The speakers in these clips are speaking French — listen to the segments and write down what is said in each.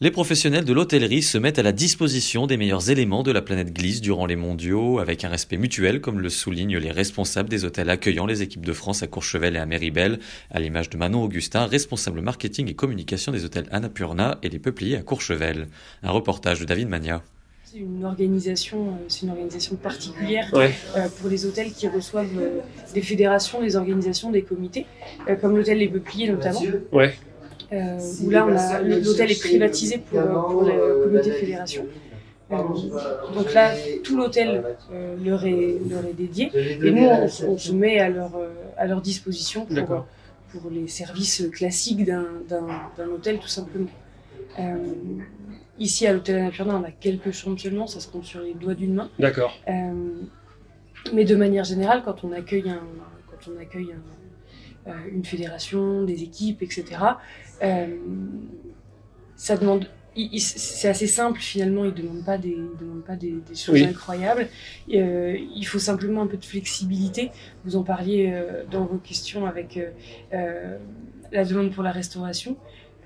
Les professionnels de l'hôtellerie se mettent à la disposition des meilleurs éléments de la planète glisse durant les mondiaux, avec un respect mutuel, comme le soulignent les responsables des hôtels accueillant les équipes de France à Courchevel et à Méribel, à l'image de Manon Augustin, responsable marketing et communication des hôtels Annapurna et les Peupliers à Courchevel. Un reportage de David Mania. C'est une organisation, euh, c'est une organisation particulière Ouais. euh, pour les hôtels qui reçoivent euh, des fédérations, des organisations, des comités, euh, comme l'hôtel Les Peupliers notamment, Ouais. Euh, où là a- l'hôtel est privatisé pour, euh, pour le comité fédération. Euh, donc là, tout l'hôtel euh, leur, est, leur est dédié et nous on, se- on se met à leur, euh, à leur disposition pour, pour les services classiques d'un hôtel tout simplement. Euh, ici à l'hôtel Annapurna, on a quelques chambres seulement, ça se compte sur les doigts d'une main. D'accord. Euh, mais de manière générale, quand on accueille, un, quand on accueille un- euh, une fédération, des équipes, etc., euh, ça demande. C'est assez simple finalement, ils ne demandent pas des, ils demandent pas des, des choses Oui. incroyables. Euh, il faut simplement un peu de flexibilité. Vous en parliez euh, dans vos questions avec euh, euh, la demande pour la restauration.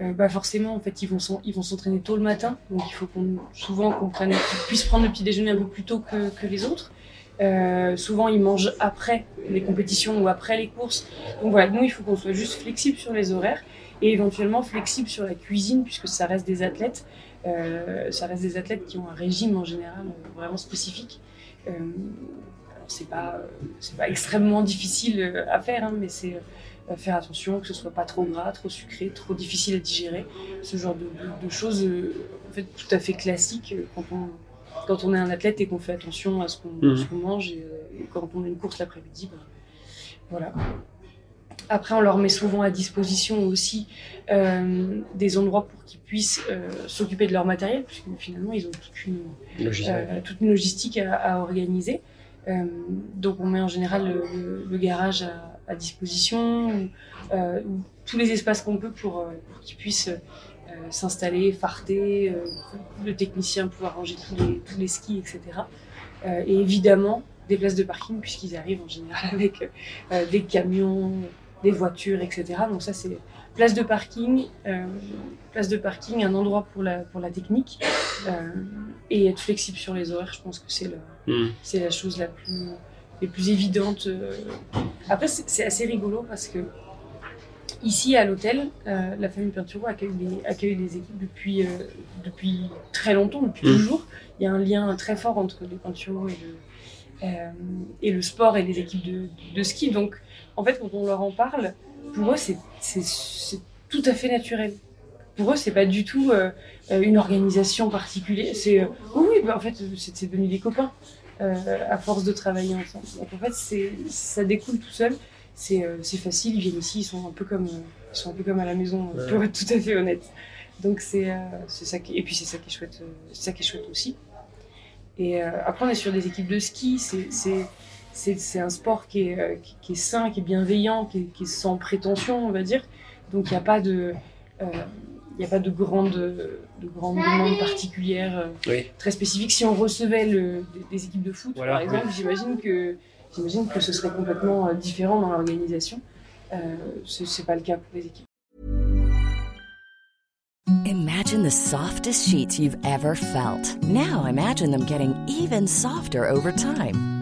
Euh, bah forcément, en fait, ils vont s'en- ils vont s'entraîner tôt le matin, donc il faut qu'on souvent qu'on prenne, qu'ils puissent prendre le petit déjeuner un peu plus tôt que, que les autres. Euh, souvent, ils mangent après les compétitions ou après les courses. Donc voilà, nous, il faut qu'on soit juste flexible sur les horaires et éventuellement flexible sur la cuisine, puisque ça reste des athlètes. Euh, ça reste des athlètes qui ont un régime en général euh, vraiment spécifique. Euh, c'est pas, c'est pas extrêmement difficile à faire, hein, mais c'est faire attention que ce soit pas trop gras, trop sucré, trop difficile à digérer. Ce genre de, de- choses, en fait, tout à fait classiques quand on, quand on est un athlète et qu'on fait attention à ce qu'on Mhm. mange et, euh, et quand on a une course l'après-midi. ben, voilà. Après, on leur met souvent à disposition aussi euh, des endroits pour qu'ils puissent euh, s'occuper de leur matériel, puisque finalement, ils ont toute une, Logique. euh, toute une logistique à, à organiser. Donc on met en général le, le- le garage à, à disposition, ou, ou tous les espaces qu'on peut pour, pour qu'ils puissent s'installer, farter, euh, le technicien pouvoir ranger tous les, tous les skis, etc. Euh, et évidemment des places de parking puisqu'ils arrivent en général avec euh, des camions, des voitures, etc. Donc ça c'est place de parking, euh, place de parking, un endroit pour la, pour la technique euh, et être flexible sur les horaires. Je pense que c'est Hmm. c'est la chose la plus, les plus évidente. euh. Après, c'est assez rigolo parce que ici à l'hôtel, euh, la famille Pinturo accueille les, accueille les équipes depuis, euh, depuis très longtemps, depuis Mm. toujours. Il y a un lien très fort entre les Pinturo et le, euh, et le sport et les équipes de, de ski. Donc, en fait, quand on leur en parle, pour eux, c'est tout à fait naturel. Pour eux, c'est pas du tout une organisation particulière. C'est oui, bah, en fait, c'est devenu des copains à force de travailler ensemble. Donc en fait, ça découle tout seul. C'est euh, c'est facile. Ils viennent ici, ils sont un peu comme euh, ils sont un peu comme à la maison, euh, pour être tout à fait honnête. Donc c'est euh, ça qui et puis c'est ça qui est chouette, ça qui est chouette aussi. Et après, on est sur des équipes de ski. C'est un sport qui est, qui, qui est sain, qui est bienveillant, qui est, qui est sans prétention, on va dire. Donc il n'y a pas de euh, il n'y a pas de grande, de grande demande particulière Oui. très spécifique. Si on recevait le, des, des équipes de foot, Voilà, par exemple, j'imagine que j'imagine que ce serait complètement euh, différent dans l'organisation. Euh, ce c'est pas le cas pour les équipes. Imagine the softest sheets you've ever felt. Now imagine them getting even softer over time.